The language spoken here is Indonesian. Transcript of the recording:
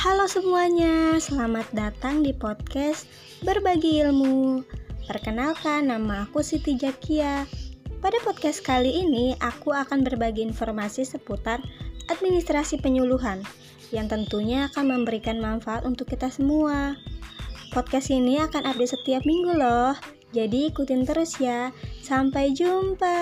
Halo semuanya, selamat datang di podcast Berbagi Ilmu. Perkenalkan, nama aku Siti Jakia. Pada podcast kali ini, aku akan berbagi informasi seputar administrasi penyuluhan yang tentunya akan memberikan manfaat untuk kita semua. Podcast ini akan update setiap minggu loh, jadi ikutin terus ya. Sampai jumpa.